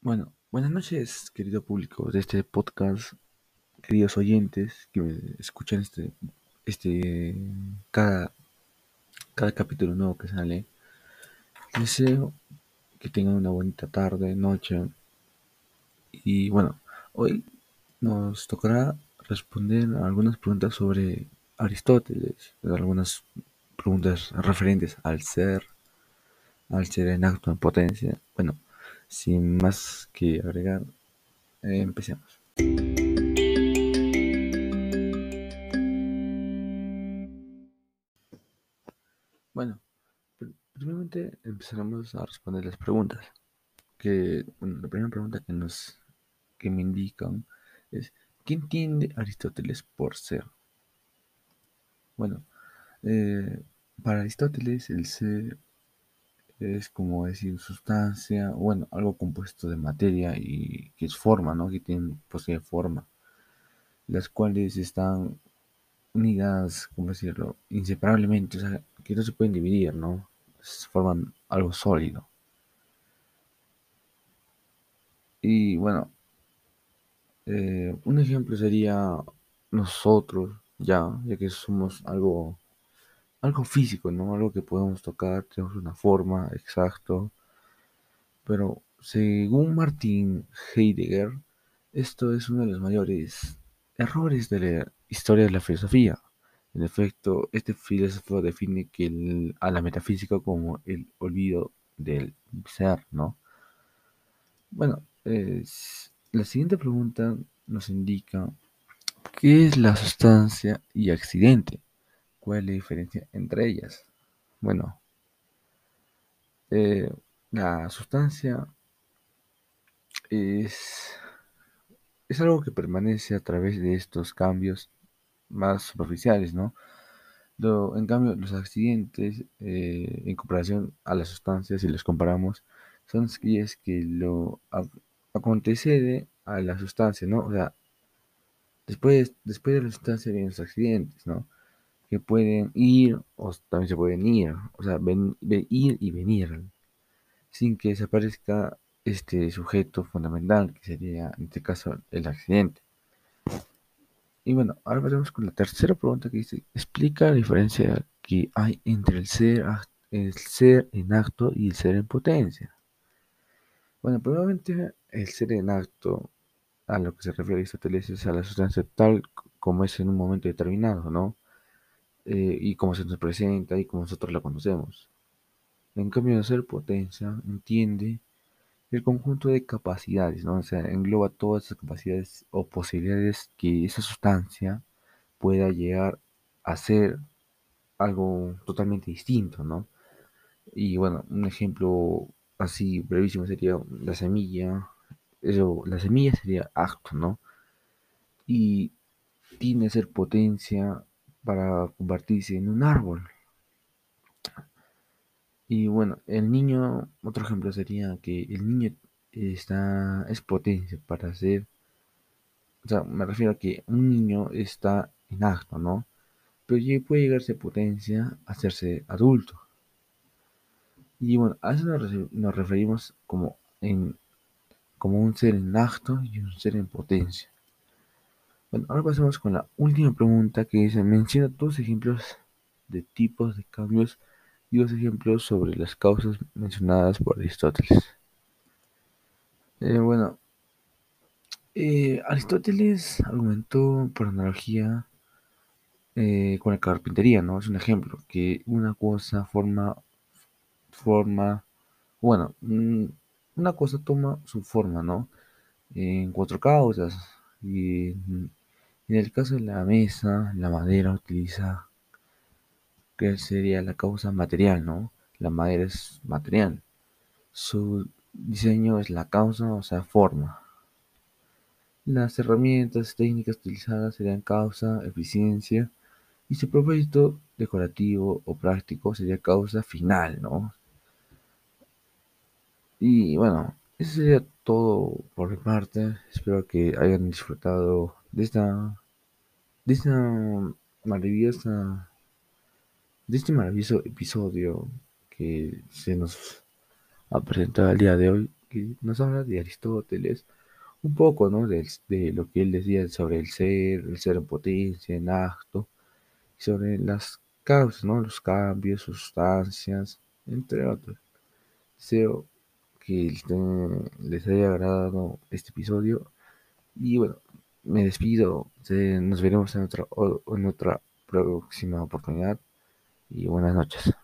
Bueno, buenas noches, querido público de este podcast, queridos oyentes que me escuchan este, este, cada, cada capítulo nuevo que sale. Deseo que tengan una bonita tarde, noche. Y bueno, hoy nos tocará responder a algunas preguntas sobre Aristóteles, algunas preguntas referentes al ser, al ser en acto, en potencia. Bueno, sin más que agregar, empecemos. Bueno, primeramente empezaremos a responder las preguntas. Que, bueno, la primera pregunta que nos que me indican es ¿qué entiende Aristóteles por ser? Bueno, eh, para Aristóteles el ser es como decir sustancia, bueno, algo compuesto de materia y que es forma, ¿no? Que tiene, posee forma, las cuales están unidas, ¿cómo decirlo? Inseparablemente, o sea, que no se pueden dividir, ¿no? Forman algo sólido. Y bueno, eh, un ejemplo sería nosotros, ya, ya que somos algo algo físico, ¿no? Algo que podemos tocar, tenemos una forma exacto. Pero según Martin Heidegger, esto es uno de los mayores errores de la historia de la filosofía. En efecto, este filósofo define que a la metafísica como el olvido del ser, ¿no? Bueno, la siguiente pregunta nos indica qué es la sustancia y accidente. ¿Cuál es la diferencia entre ellas? Bueno, eh, la sustancia es, es algo que permanece a través de estos cambios más superficiales, ¿no? en cambio, los accidentes, eh, en comparación a las sustancias, si los comparamos, son aquellas que lo acontece a la sustancia, ¿no? O sea, después, después de la sustancia vienen los accidentes, ¿no? Que pueden ir o también se pueden ir, o sea, ven, ir y venir, sin que desaparezca este sujeto fundamental, que sería en este caso el accidente. Y bueno, ahora veremos con la tercera pregunta que dice, explica la diferencia que hay entre el ser, el ser en acto y el ser en potencia. Bueno, probablemente el ser en acto, a lo que se refiere Aristóteles, es a la sustancia tal como es en un momento determinado, ¿no? Eh, y cómo se nos presenta y cómo nosotros la conocemos. En cambio, de ser potencia entiende el conjunto de capacidades, ¿no? O sea, engloba todas esas capacidades o posibilidades que esa sustancia pueda llegar a ser algo totalmente distinto, ¿no? Y bueno, un ejemplo así brevísimo sería la semilla. Eso, la semilla sería acto, ¿no? Y tiene ser potencia para convertirse en un árbol. Y bueno, el niño, otro ejemplo sería que el niño está, es potencia para ser, o sea, me refiero a que un niño está en acto, ¿no? Pero puede llegarse potencia a hacerse adulto. Y bueno, a eso nos, referimos como, en, como un ser en acto y un ser en potencia. Bueno, ahora pasamos con la última pregunta que dice, menciona dos ejemplos de tipos de cambios y dos ejemplos sobre las causas mencionadas por Aristóteles. Eh, bueno, eh, Aristóteles argumentó por analogía eh, con la carpintería, ¿no? Es un ejemplo, que una cosa forma, forma, bueno, mm, una cosa toma su forma, ¿no? En cuatro causas, en el caso de la mesa, la madera utiliza, que sería la causa material, ¿no? La madera es material. Su diseño es la causa, o sea, forma. Las herramientas técnicas utilizadas serían causa, eficiencia, y su propósito decorativo o práctico sería causa final, ¿no? Y bueno, eso sería todo por mi parte. Espero que hayan disfrutado de esta, de esta maravillosa, de este maravilloso episodio que se nos ha presentado el día de hoy que nos habla de Aristóteles, un poco, ¿no? De, lo que él decía sobre el ser, el ser en potencia, en acto, sobre las causas, ¿no? Los cambios, sustancias, entre otros. Deseo que les haya agradado este episodio y bueno, me despido. Nos veremos en otra, en otra próxima oportunidad y buenas noches.